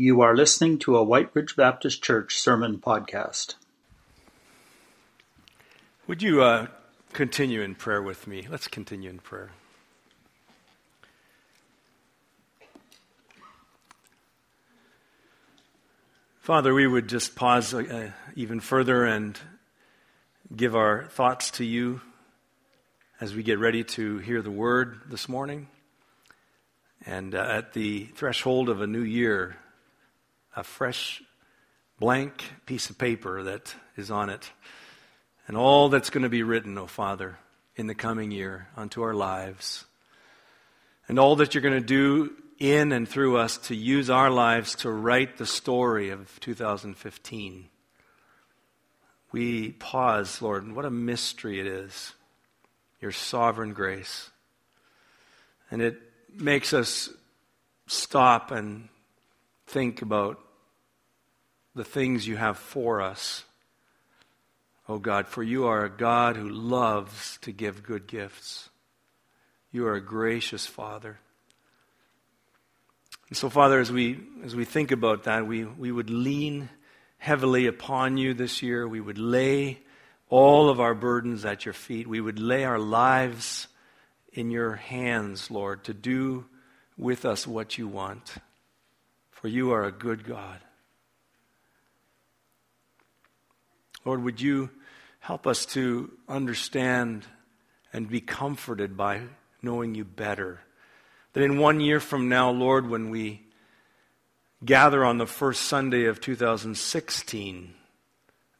You are listening to a White Ridge Baptist Church sermon podcast. Would you uh, continue in prayer with me? Let's continue in prayer. Father, we would just pause uh, even further and give our thoughts to you as we get ready to hear the word this morning. And uh, at the threshold of a new year, a fresh blank piece of paper that is on it, and all that's going to be written, O oh Father, in the coming year unto our lives, and all that you're going to do in and through us to use our lives to write the story of 2015. We pause, Lord, and what a mystery it is your sovereign grace. And it makes us stop and think about the things you have for us. Oh God, for you are a God who loves to give good gifts. You are a gracious Father. And so, Father, as we, as we think about that, we, we would lean heavily upon you this year. We would lay all of our burdens at your feet. We would lay our lives in your hands, Lord, to do with us what you want. For you are a good God. Lord, would you help us to understand and be comforted by knowing you better? That in one year from now, Lord, when we gather on the first Sunday of 2016,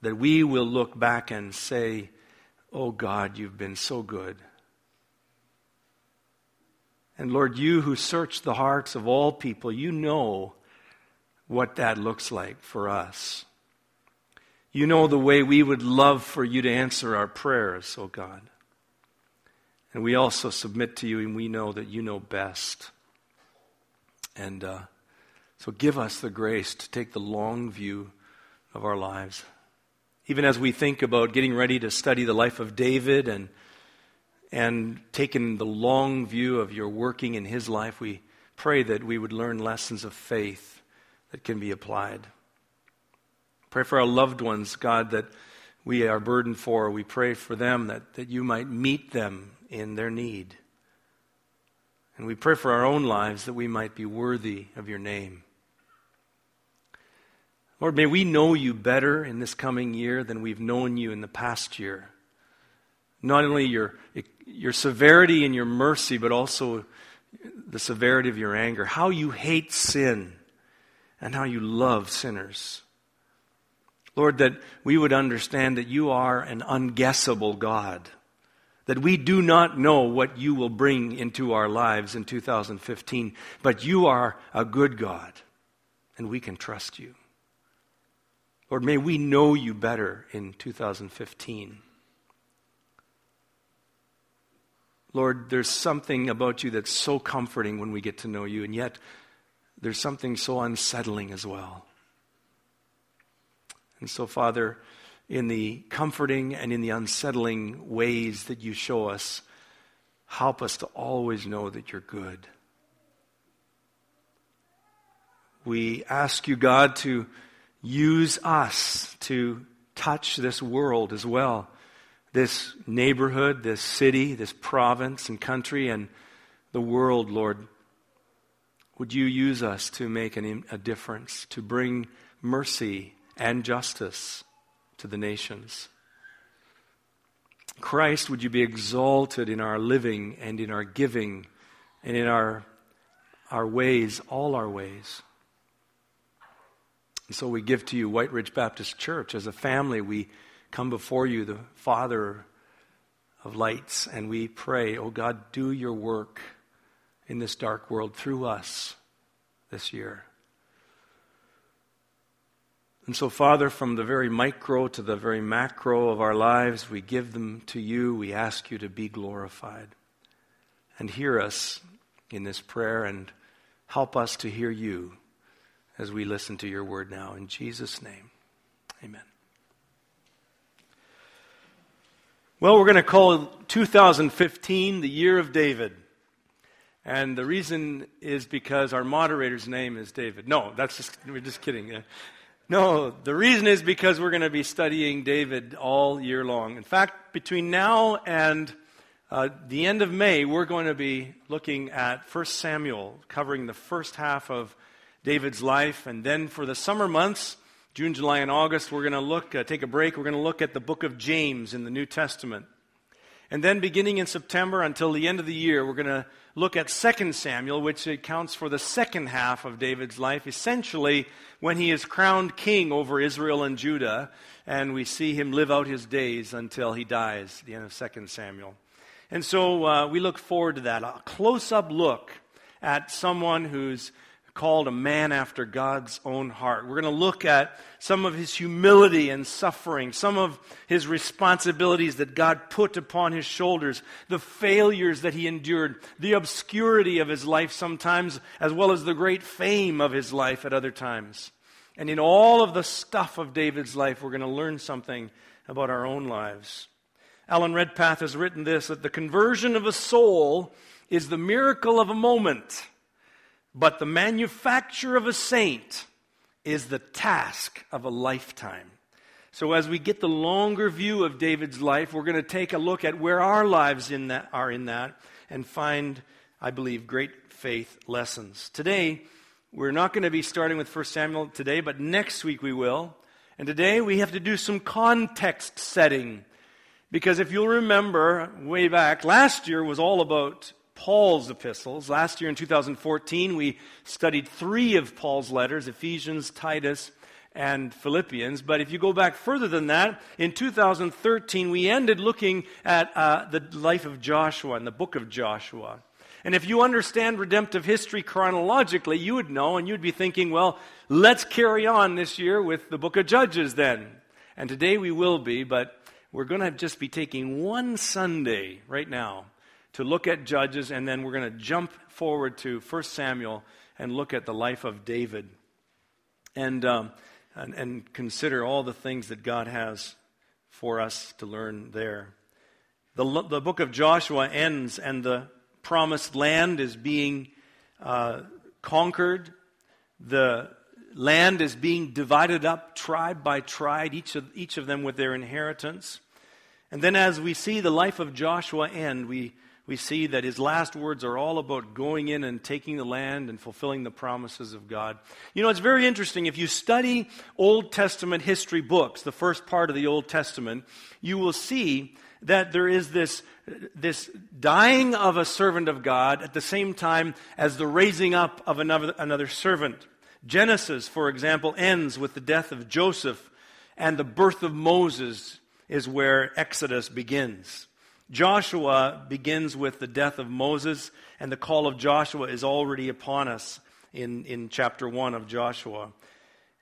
that we will look back and say, Oh God, you've been so good. And Lord, you who search the hearts of all people, you know what that looks like for us. You know the way we would love for you to answer our prayers, oh God. And we also submit to you, and we know that you know best. And uh, so give us the grace to take the long view of our lives. Even as we think about getting ready to study the life of David and, and taking the long view of your working in his life, we pray that we would learn lessons of faith that can be applied. Pray for our loved ones, God, that we are burdened for. We pray for them that, that you might meet them in their need. And we pray for our own lives that we might be worthy of your name. Lord, may we know you better in this coming year than we've known you in the past year. Not only your, your severity and your mercy, but also the severity of your anger. How you hate sin and how you love sinners. Lord, that we would understand that you are an unguessable God. That we do not know what you will bring into our lives in 2015, but you are a good God, and we can trust you. Lord, may we know you better in 2015. Lord, there's something about you that's so comforting when we get to know you, and yet there's something so unsettling as well. And so, Father, in the comforting and in the unsettling ways that you show us, help us to always know that you're good. We ask you, God, to use us to touch this world as well. This neighborhood, this city, this province and country, and the world, Lord. Would you use us to make an, a difference, to bring mercy and justice to the nations? Christ, would you be exalted in our living and in our giving and in our, our ways, all our ways? And so we give to you White Ridge Baptist Church. As a family, we come before you, the Father of lights, and we pray, oh God, do your work in this dark world through us this year. And so, Father, from the very micro to the very macro of our lives, we give them to you. We ask you to be glorified. And hear us in this prayer and help us to hear you as we listen to your word now. In Jesus' name, amen. Well, we're going to call 2015 the year of David. And the reason is because our moderator's name is David. No, that's just, we're just kidding. No, the reason is because we're going to be studying David all year long. In fact, between now and uh, the end of May, we're going to be looking at 1 Samuel, covering the first half of David's life. And then for the summer months, June, July, and August, we're going to look, uh, take a break. We're going to look at the book of James in the New Testament. And then beginning in September until the end of the year, we're going to look at 2 Samuel, which accounts for the second half of David's life, essentially when he is crowned king over Israel and Judah, and we see him live out his days until he dies, the end of 2 Samuel. And so uh, we look forward to that. A close up look at someone who's called a man after God's own heart. We're going to look at some of his humility and suffering, some of his responsibilities that God put upon his shoulders, the failures that he endured, the obscurity of his life sometimes, as well as the great fame of his life at other times. And in all of the stuff of David's life, we're going to learn something about our own lives. Alan Redpath has written this that the conversion of a soul is the miracle of a moment but the manufacture of a saint is the task of a lifetime. So, as we get the longer view of David's life, we're going to take a look at where our lives in that, are in that and find, I believe, great faith lessons. Today, we're not going to be starting with 1 Samuel today, but next week we will. And today we have to do some context setting. Because if you'll remember way back, last year was all about Paul's epistles. Last year in 2014, we studied three of Paul's letters Ephesians, Titus, and Philippians. But if you go back further than that, in 2013, we ended looking at uh, the life of Joshua and the book of Joshua. And if you understand redemptive history chronologically, you would know and you'd be thinking, well, let's carry on this year with the book of Judges then. And today we will be, but we're going to just be taking one Sunday right now to look at Judges, and then we're going to jump forward to 1 Samuel and look at the life of David and, um, and, and consider all the things that God has for us to learn there. The, the book of Joshua ends, and the promised land is being uh, conquered. The land is being divided up tribe by tribe, each of, each of them with their inheritance. And then, as we see the life of Joshua end, we we see that his last words are all about going in and taking the land and fulfilling the promises of God. You know, it's very interesting. If you study Old Testament history books, the first part of the Old Testament, you will see that there is this, this dying of a servant of God at the same time as the raising up of another, another servant. Genesis, for example, ends with the death of Joseph, and the birth of Moses is where Exodus begins. Joshua begins with the death of Moses, and the call of Joshua is already upon us in, in chapter 1 of Joshua.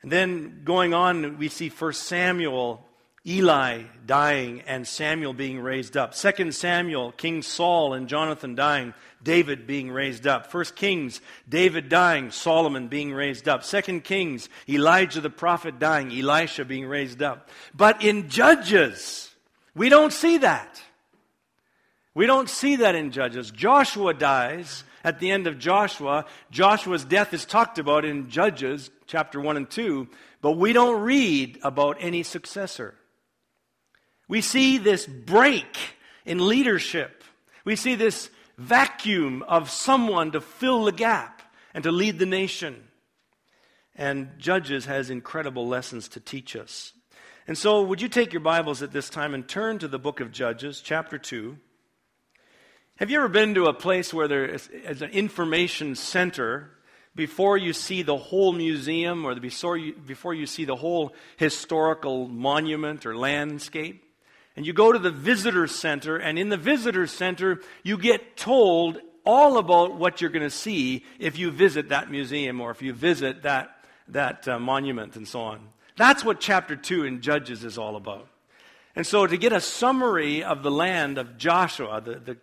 And then going on, we see 1 Samuel, Eli dying, and Samuel being raised up. 2 Samuel, King Saul and Jonathan dying, David being raised up. 1 Kings, David dying, Solomon being raised up. 2 Kings, Elijah the prophet dying, Elisha being raised up. But in Judges, we don't see that. We don't see that in Judges. Joshua dies at the end of Joshua. Joshua's death is talked about in Judges chapter 1 and 2, but we don't read about any successor. We see this break in leadership. We see this vacuum of someone to fill the gap and to lead the nation. And Judges has incredible lessons to teach us. And so, would you take your Bibles at this time and turn to the book of Judges, chapter 2. Have you ever been to a place where there is, is an information center before you see the whole museum or before you, before you see the whole historical monument or landscape? And you go to the visitor center, and in the visitor center, you get told all about what you're going to see if you visit that museum or if you visit that, that uh, monument and so on. That's what chapter 2 in Judges is all about. And so, to get a summary of the land of Joshua, the, the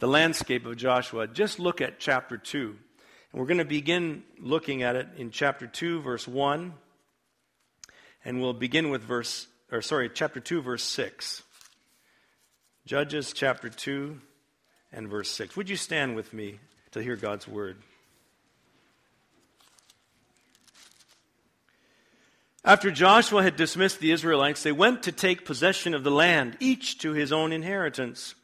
the landscape of Joshua, just look at chapter 2. And we're going to begin looking at it in chapter 2, verse 1. And we'll begin with verse, or sorry, chapter 2, verse 6. Judges chapter 2 and verse 6. Would you stand with me to hear God's word. After Joshua had dismissed the Israelites, they went to take possession of the land, each to his own inheritance.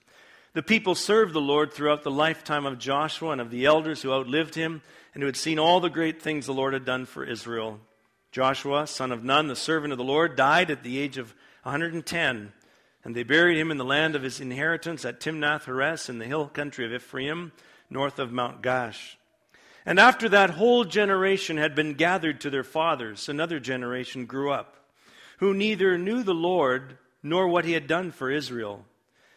The people served the Lord throughout the lifetime of Joshua and of the elders who outlived him and who had seen all the great things the Lord had done for Israel. Joshua, son of Nun, the servant of the Lord, died at the age of 110, and they buried him in the land of his inheritance at Timnath Heres in the hill country of Ephraim, north of Mount Gaash. And after that whole generation had been gathered to their fathers, another generation grew up, who neither knew the Lord nor what he had done for Israel.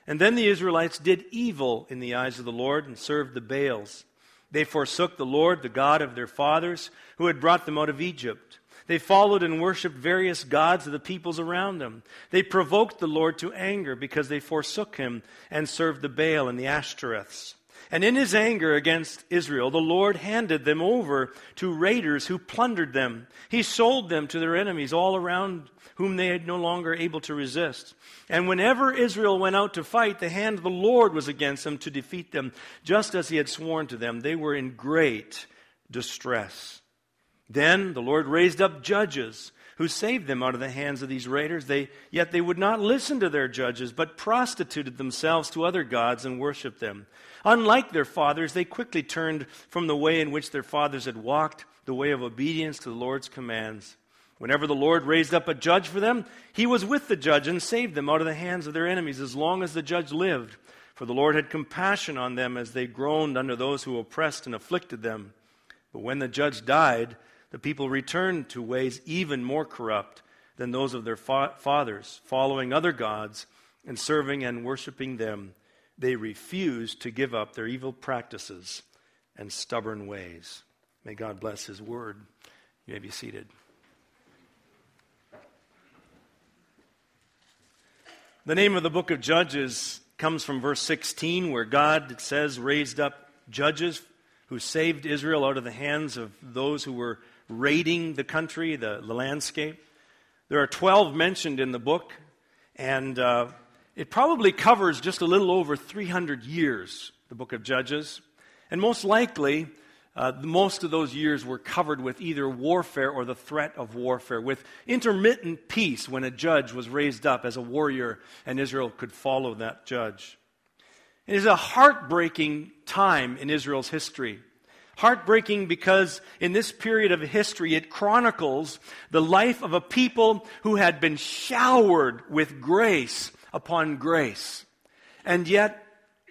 And then the Israelites did evil in the eyes of the Lord and served the Baals. They forsook the Lord, the God of their fathers, who had brought them out of Egypt. They followed and worshiped various gods of the peoples around them. They provoked the Lord to anger because they forsook him and served the Baal and the Ashtoreths. And in his anger against Israel, the Lord handed them over to raiders who plundered them. He sold them to their enemies all around whom they had no longer able to resist. And whenever Israel went out to fight, the hand of the Lord was against them to defeat them, just as he had sworn to them. They were in great distress. Then the Lord raised up judges who saved them out of the hands of these raiders. They, yet they would not listen to their judges, but prostituted themselves to other gods and worshiped them. Unlike their fathers, they quickly turned from the way in which their fathers had walked, the way of obedience to the Lord's commands. Whenever the Lord raised up a judge for them, he was with the judge and saved them out of the hands of their enemies as long as the judge lived. For the Lord had compassion on them as they groaned under those who oppressed and afflicted them. But when the judge died, the people returned to ways even more corrupt than those of their fa- fathers, following other gods and serving and worshiping them they refuse to give up their evil practices and stubborn ways. May God bless His word. You may be seated. The name of the book of Judges comes from verse 16, where God, it says, raised up judges who saved Israel out of the hands of those who were raiding the country, the, the landscape. There are 12 mentioned in the book, and uh, it probably covers just a little over 300 years, the book of Judges. And most likely, uh, most of those years were covered with either warfare or the threat of warfare, with intermittent peace when a judge was raised up as a warrior and Israel could follow that judge. It is a heartbreaking time in Israel's history. Heartbreaking because in this period of history it chronicles the life of a people who had been showered with grace upon grace. And yet,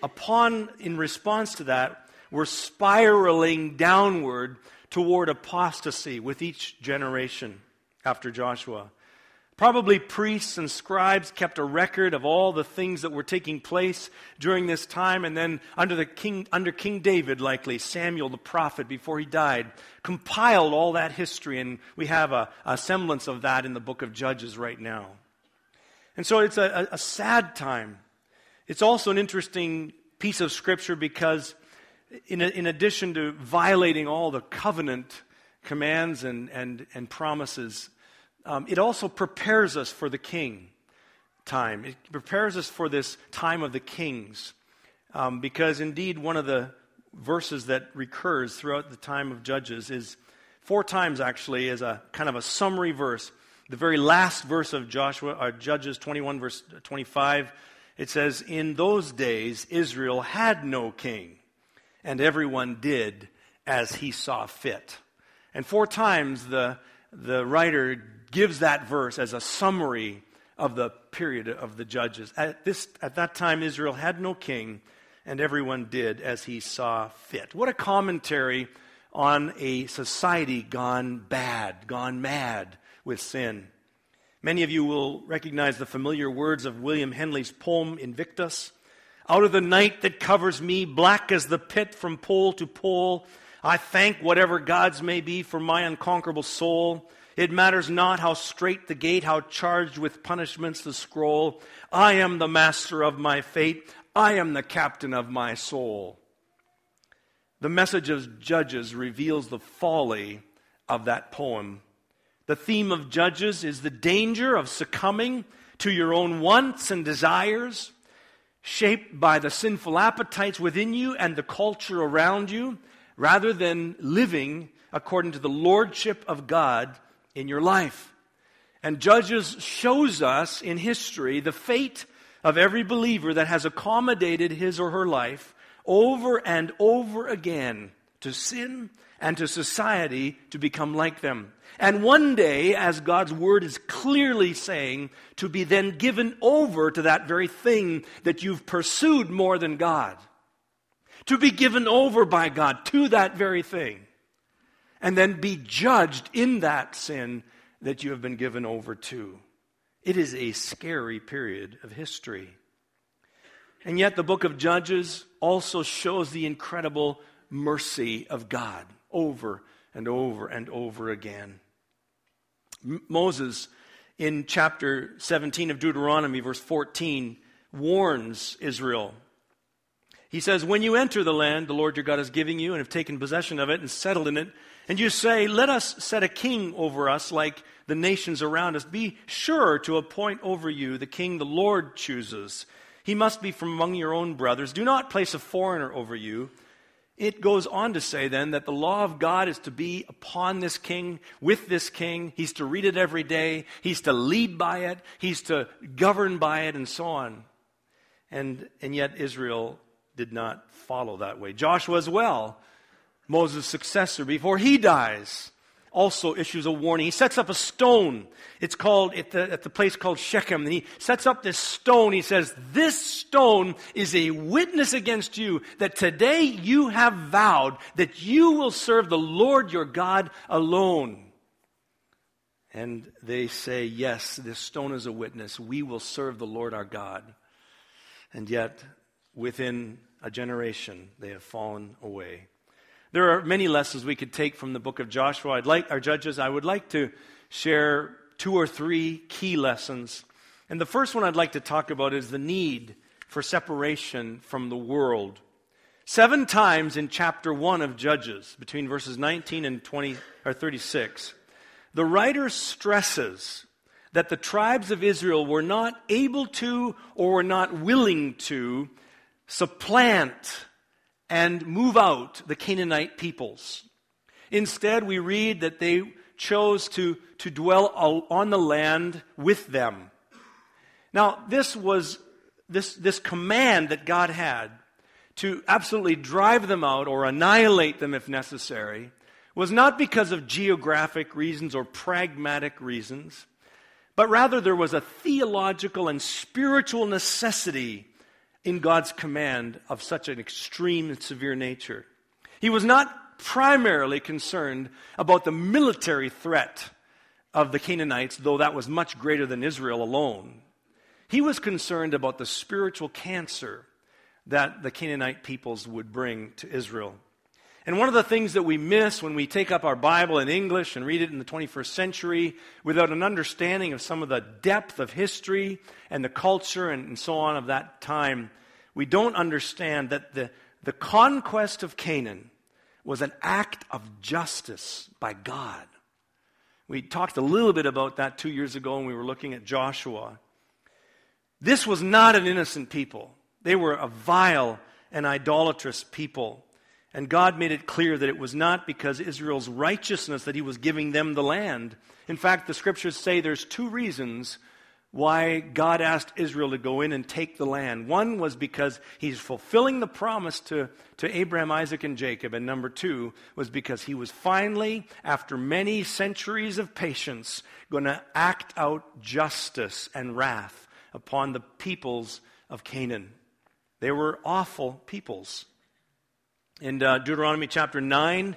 upon, in response to that, we're spiraling downward toward apostasy with each generation after Joshua. Probably priests and scribes kept a record of all the things that were taking place during this time, and then under, the king, under King David, likely, Samuel the prophet, before he died, compiled all that history, and we have a, a semblance of that in the book of Judges right now. And so it's a, a sad time. It's also an interesting piece of scripture because, in, in addition to violating all the covenant commands and, and, and promises, um, it also prepares us for the king time. It prepares us for this time of the kings. Um, because indeed, one of the verses that recurs throughout the time of Judges is four times actually as a kind of a summary verse the very last verse of Joshua, or uh, Judges 21, verse 25, it says, In those days Israel had no king, and everyone did as he saw fit. And four times the, the writer gives that verse as a summary of the period of the judges. At, this, at that time, Israel had no king, and everyone did as he saw fit. What a commentary on a society gone bad, gone mad with sin. Many of you will recognize the familiar words of William Henley's poem Invictus. Out of the night that covers me, black as the pit from pole to pole, I thank whatever gods may be for my unconquerable soul. It matters not how straight the gate, how charged with punishments the scroll. I am the master of my fate. I am the captain of my soul. The message of Judges reveals the folly of that poem the theme of Judges is the danger of succumbing to your own wants and desires. shaped by the sinful appetites within you and the culture around you, rather than living according to the lordship of God in your life. And Judges shows us in history the fate of every believer that has accommodated his or her life over and over again to sin and to society to become like them. And one day, as God's word is clearly saying, to be then given over to that very thing that you've pursued more than God. To be given over by God to that very thing. And then be judged in that sin that you have been given over to. It is a scary period of history. And yet, the book of Judges also shows the incredible mercy of God over and over and over again. M- Moses, in chapter 17 of Deuteronomy, verse 14, warns Israel. He says, When you enter the land the Lord your God is giving you and have taken possession of it and settled in it, and you say, Let us set a king over us like the nations around us, be sure to appoint over you the king the Lord chooses. He must be from among your own brothers. Do not place a foreigner over you it goes on to say then that the law of God is to be upon this king, with this king. He's to read it every day. He's to lead by it. He's to govern by it, and so on. And, and yet Israel did not follow that way. Joshua as well, Moses' successor, before he dies, also issues a warning. He sets up a stone. It's called, at the, at the place called Shechem. And he sets up this stone. He says, This stone is a witness against you that today you have vowed that you will serve the Lord your God alone. And they say, Yes, this stone is a witness. We will serve the Lord our God. And yet, within a generation, they have fallen away. There are many lessons we could take from the book of Joshua. I'd like our judges, I would like to share two or three key lessons. And the first one I'd like to talk about is the need for separation from the world. Seven times in chapter 1 of Judges, between verses 19 and 20 or 36, the writer stresses that the tribes of Israel were not able to or were not willing to supplant and move out the Canaanite peoples. Instead, we read that they chose to, to dwell on the land with them. Now, this was this, this command that God had to absolutely drive them out or annihilate them if necessary was not because of geographic reasons or pragmatic reasons, but rather there was a theological and spiritual necessity in God's command of such an extreme and severe nature. He was not primarily concerned about the military threat of the Canaanites, though that was much greater than Israel alone. He was concerned about the spiritual cancer that the Canaanite peoples would bring to Israel. And one of the things that we miss when we take up our Bible in English and read it in the 21st century without an understanding of some of the depth of history and the culture and, and so on of that time we don't understand that the, the conquest of Canaan was an act of justice by God. We talked a little bit about that two years ago when we were looking at Joshua. This was not an innocent people, they were a vile and idolatrous people. And God made it clear that it was not because Israel's righteousness that He was giving them the land. In fact, the scriptures say there's two reasons why God asked Israel to go in and take the land. One was because he's fulfilling the promise to, to Abraham, Isaac, and Jacob. And number two was because he was finally, after many centuries of patience, going to act out justice and wrath upon the peoples of Canaan. They were awful peoples. In uh, Deuteronomy chapter 9,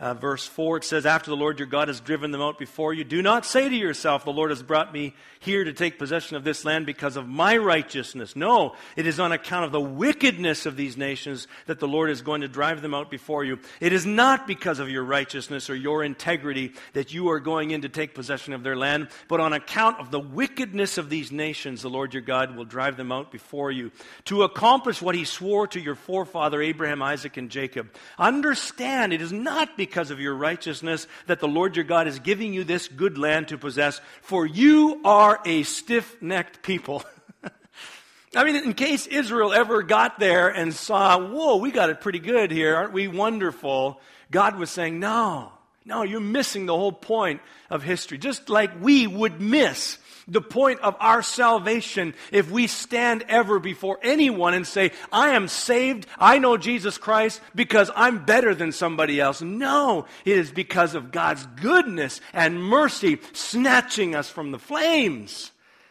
uh, verse 4, it says, After the Lord your God has driven them out before you, do not say to yourself, The Lord has brought me here to take possession of this land because of my righteousness. No, it is on account of the wickedness of these nations that the Lord is going to drive them out before you. It is not because of your righteousness or your integrity that you are going in to take possession of their land, but on account of the wickedness of these nations, the Lord your God will drive them out before you to accomplish what he swore to your forefather Abraham, Isaac, and Jacob. Understand, it is not because because of your righteousness that the Lord your God is giving you this good land to possess, for you are a stiff necked people. I mean, in case Israel ever got there and saw, whoa, we got it pretty good here, aren't we wonderful? God was saying, no, no, you're missing the whole point of history. Just like we would miss the point of our salvation if we stand ever before anyone and say, I am saved, I know Jesus Christ because I'm better than somebody else. No, it is because of God's goodness and mercy snatching us from the flames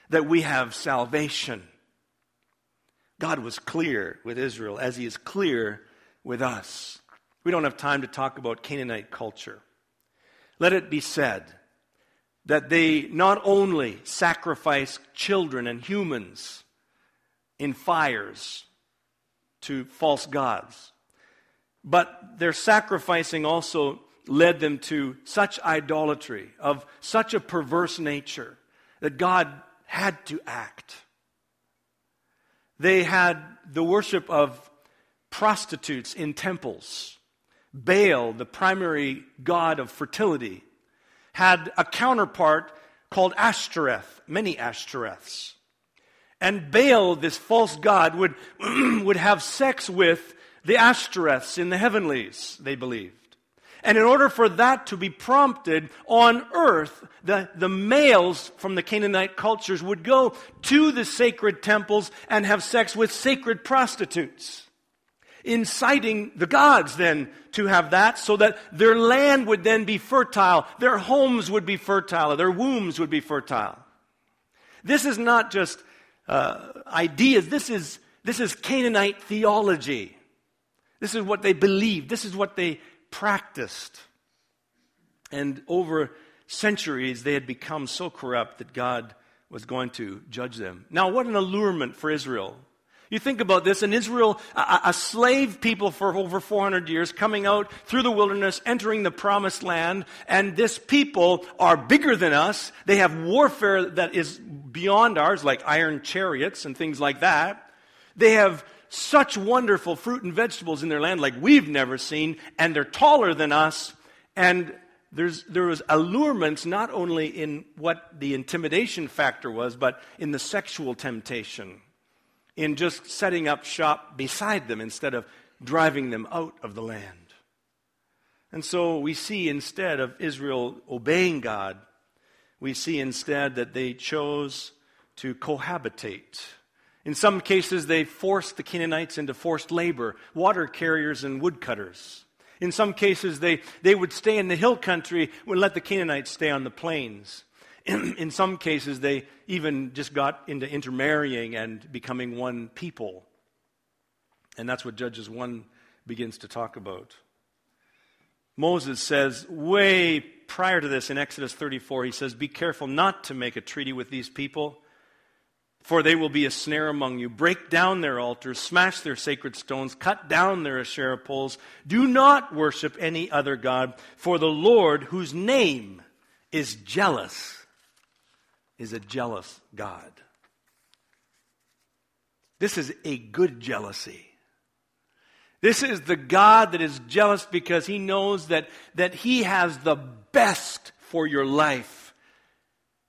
that we have salvation. God was clear with Israel as he is clear with us. We don't have time to talk about Canaanite culture. Let it be said that they not only sacrifice children and humans in fires to false gods, but their sacrificing also led them to such idolatry of such a perverse nature that God had to act. They had the worship of prostitutes in temples. Baal, the primary god of fertility, had a counterpart called Ashtoreth, many Ashtoreths. And Baal, this false god, would, would have sex with the Ashtoreths in the heavenlies, they believed. And in order for that to be prompted on earth, the, the males from the Canaanite cultures would go to the sacred temples and have sex with sacred prostitutes, inciting the gods then to have that so that their land would then be fertile, their homes would be fertile, their wombs would be fertile. This is not just uh, ideas, this is, this is Canaanite theology. This is what they believed. This is what they practiced. And over centuries, they had become so corrupt that God was going to judge them. Now, what an allurement for Israel. You think about this, in Israel, a, a, slave people for over 400 years, coming out through the wilderness, entering the promised land, and this people are bigger than us. They have warfare that is beyond ours, like iron chariots and things like that. They have such wonderful fruit and vegetables in their land like we've never seen, and they're taller than us. And there's, there was allurements not only in what the intimidation factor was, but in the sexual temptation, in just setting up shop beside them instead of driving them out of the land. And so we see instead of Israel obeying God, we see instead that they chose to cohabitate in some cases, they forced the Canaanites into forced labor, water carriers and woodcutters. In some cases, they, they would stay in the hill country and let the Canaanites stay on the plains. In, some cases, they even just got into intermarrying and becoming one people. And that's what Judges 1 begins to talk about. Moses says, way prior to this in Exodus 34, he says, Be careful not to make a treaty with these people for they will be a snare among you. Break down their altars, smash their sacred stones, cut down their Asherah poles. Do not worship any other God, for the Lord, whose name is jealous, is a jealous God. This is a good jealousy. This is the God that is jealous because he knows that, that he has the best for your life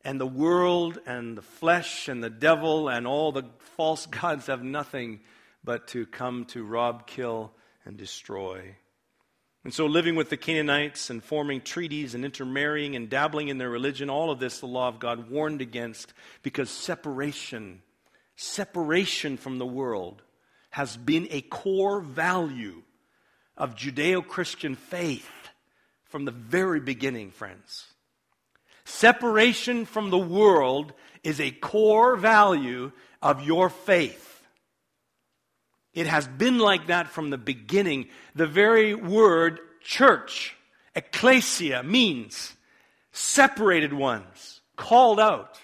and the world and the flesh and the devil and all the false gods have nothing but to come to rob, kill, and destroy. And so, living with the Canaanites and forming treaties and intermarrying and dabbling in their religion, all of this the law of God warned against because separation, separation from the world, has been a core value of Judeo Christian faith from the very beginning, friends. Separation from the world is a core value of your faith. It has been like that from the beginning. The very word church, ecclesia, means separated ones, called out,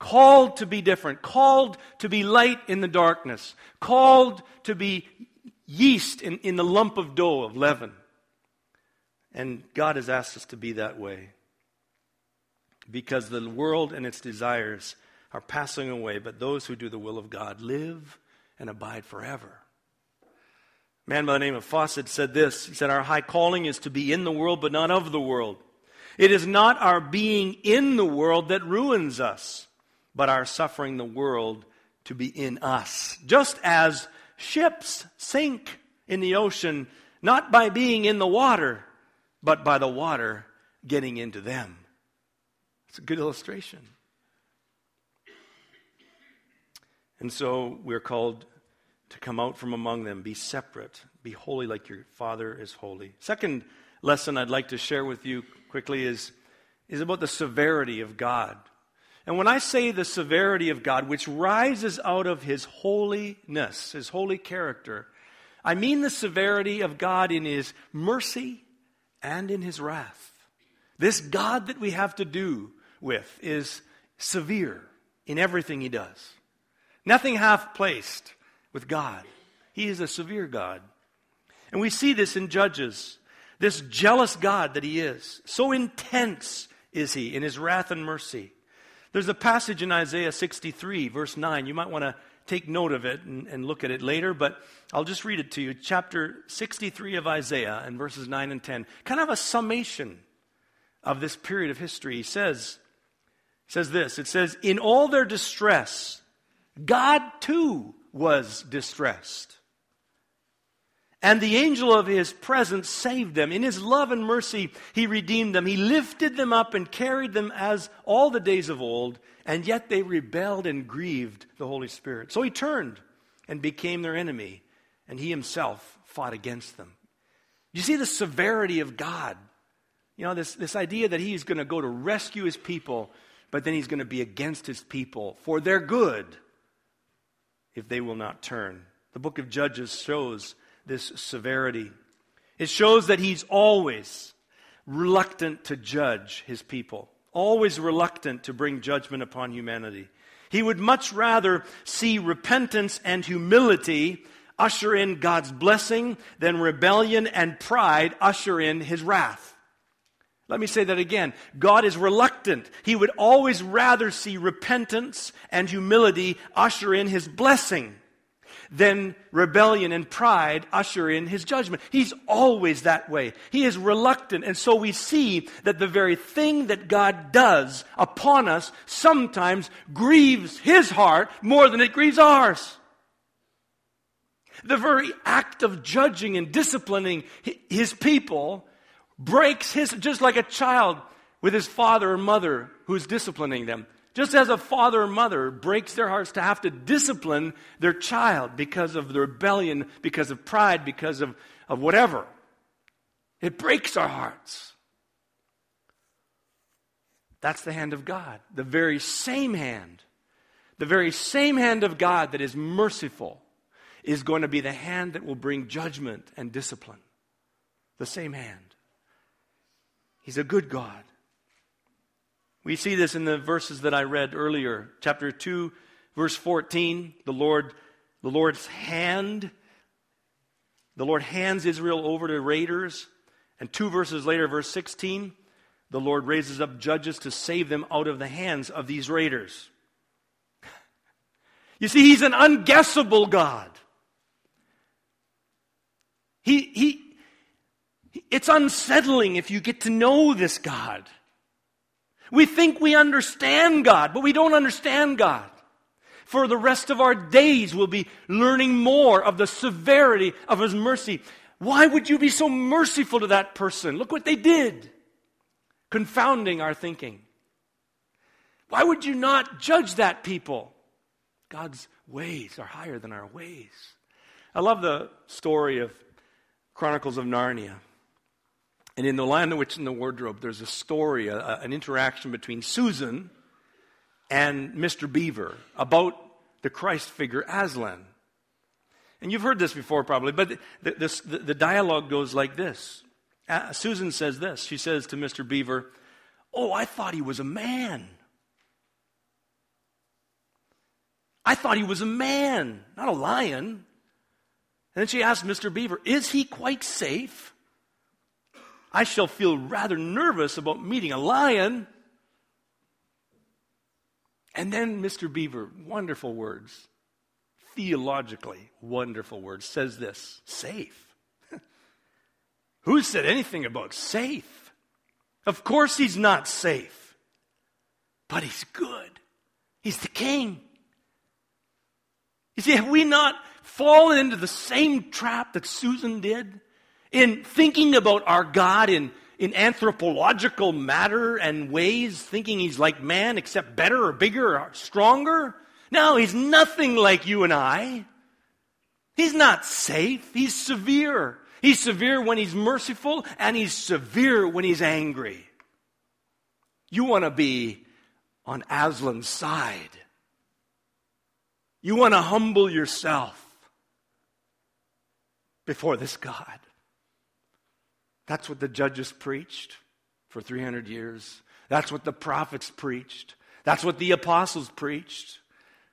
called to be different, called to be light in the darkness, called to be yeast in, in the lump of dough of leaven. And God has asked us to be that way because the world and its desires are passing away, but those who do the will of God live and abide forever. A man by the name of Fawcett said this He said, Our high calling is to be in the world, but not of the world. It is not our being in the world that ruins us, but our suffering the world to be in us. Just as ships sink in the ocean, not by being in the water, but by the water getting into them. It's a good illustration. And so we're called to come out from among them, be separate, be holy like your Father is holy. Second lesson I'd like to share with you quickly is, is about the severity of God. And when I say the severity of God, which rises out of his holiness, his holy character, I mean the severity of God in his mercy and in his wrath. This God that we have to do with is severe in everything he does. Nothing half placed with God. He is a severe God. And we see this in Judges. This jealous God that he is. So intense is he in his wrath and mercy. There's a passage in Isaiah 63, verse 9. You might want to take note of it and, and, look at it later, but I'll just read it to you. Chapter 63 of Isaiah and verses 9 and 10. Kind of a summation of this period of history. He says, says this It says, In all their distress, God too was distressed. And the angel of his presence saved them. In his love and mercy, he redeemed them. He lifted them up and carried them as all the days of old, and yet they rebelled and grieved the Holy Spirit. So he turned and became their enemy, and he himself fought against them. You see the severity of God. You know, this, this idea that he's going to go to rescue his people, but then he's going to be against his people for their good if they will not turn. The book of Judges shows this severity. It shows that he's always reluctant to judge his people, always reluctant to bring judgment upon humanity. He would much rather see repentance and humility usher in God's blessing than rebellion and pride usher in his wrath. Let me say that again. God is reluctant. He would always rather see repentance and humility usher in his blessing than rebellion and pride usher in his judgment. He's always that way. He is reluctant. And so we see that the very thing that God does upon us sometimes grieves his heart more than it grieves ours. The very act of judging and disciplining his people breaks his, just like a child with his father or mother who's disciplining them. Just as a father or mother breaks their hearts to have to discipline their child because of the rebellion, because of pride, because of, of whatever, it breaks our hearts. That's the hand of God. The very same hand, the very same hand of God that is merciful is going to be the hand that will bring judgment and discipline. The same hand. He's a good God. We see this in the verses that I read earlier. Chapter 2, verse 14, the Lord, the Lord's hand, the Lord hands Israel over to raiders. And two verses later, verse 16, the Lord raises up judges to save them out of the hands of these raiders. You see, he's an unguessable God. He, he, it's unsettling if you get to know this God. We think we understand God, but we don't understand God. For the rest of our days, we'll be learning more of the severity of His mercy. Why would you be so merciful to that person? Look what they did, confounding our thinking. Why would you not judge that people? God's ways are higher than our ways. I love the story of Chronicles of Narnia. And in The Lion, the Witch, and the Wardrobe, there's a story, a, an interaction between Susan and Mr. Beaver about the Christ figure Aslan. And you've heard this before probably, but the, this, the, the dialogue goes like this. Uh, Susan says this. She says to Mr. Beaver, Oh, I thought he was a man. I thought he was a man, not a lion. And then she asked Mr. Beaver, Is he quite safe? I shall feel rather nervous about meeting a lion. And then Mr. Beaver, wonderful words, theologically wonderful words, says this safe. Who said anything about safe? Of course he's not safe, but he's good. He's the king. You see, have we not fallen into the same trap that Susan did in thinking about our God in, in anthropological matter and ways, thinking he's like man except better or bigger or stronger? No, he's nothing like you and I. He's not safe. He's severe. He's severe when he's merciful, and he's severe when he's angry. You want to be on Aslan's side. You want to humble yourself before this God. That's what the judges preached for 300 years. That's what the prophets preached. That's what the apostles preached.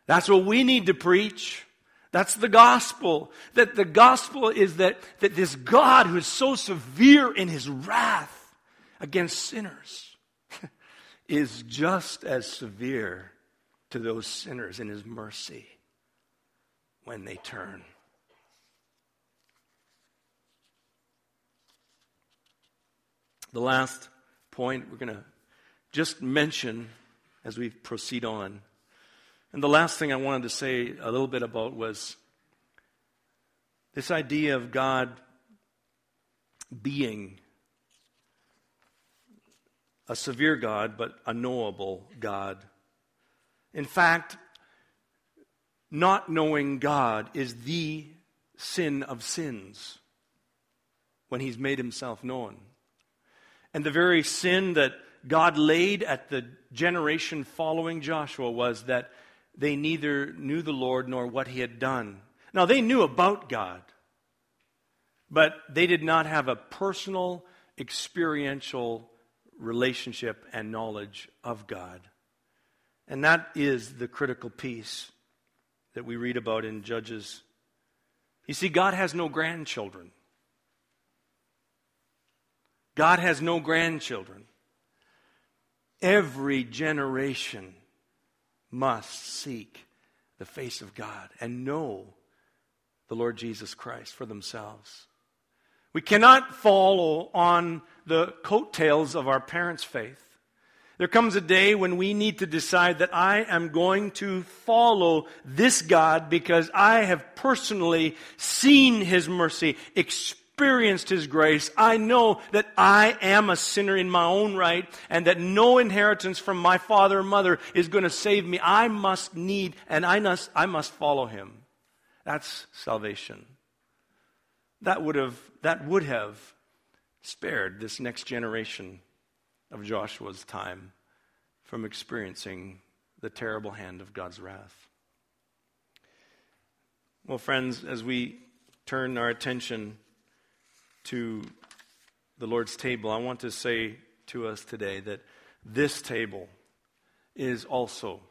That's what we need to preach. That's the gospel. That the gospel is that, that this God who is so severe in his wrath against sinners is just as severe to those sinners in his mercy when they turn. The last point we're going to just mention as we proceed on and the last thing I wanted to say a little bit about was this idea of God being a severe God, but a knowable God. In fact, not knowing God is the sin of sins when He's made Himself known. And the very sin that God laid at the generation following Joshua was that they neither knew the Lord nor what he had done. Now, they knew about God, but they did not have a personal, experiential relationship and knowledge of God. And that is the critical piece that we read about in Judges. You see, God has no grandchildren. God has no grandchildren. Every generation must seek the face of God and know the Lord Jesus Christ for themselves. We cannot follow on the coattails of our parents' faith. There comes a day when we need to decide that I am going to follow this God because I have personally seen His mercy, experienced experienced His grace, I know that I am a sinner in my own right and that no inheritance from my father or mother is going to save me. I must need and I must, I must follow Him. That's salvation. That would have, that would have spared this next generation of Joshua's time from experiencing the terrible hand of God's wrath. Well, friends, as we turn our attention to the Lord's table, I want to say to us today that this table is also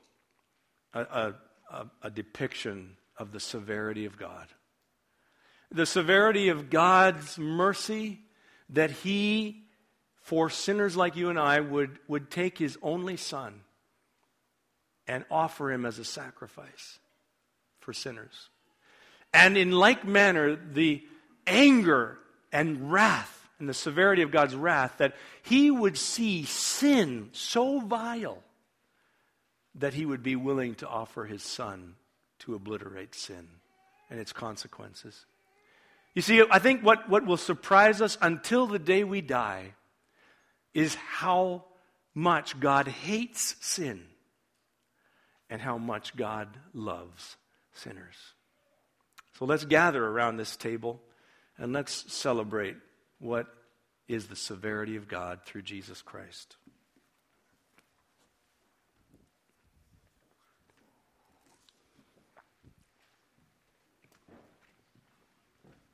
a, a, a, depiction of the severity of God. The severity of God's mercy that He, for sinners like you and I, would, would take His only Son and offer Him as a sacrifice for sinners. And in like manner, the anger and wrath and the severity of God's wrath that he would see sin so vile that he would be willing to offer his son to obliterate sin and its consequences. You see, I think what, what will surprise us until the day we die is how much God hates sin and how much God loves sinners. So let's gather around this table. And let's celebrate what is the severity of God through Jesus Christ.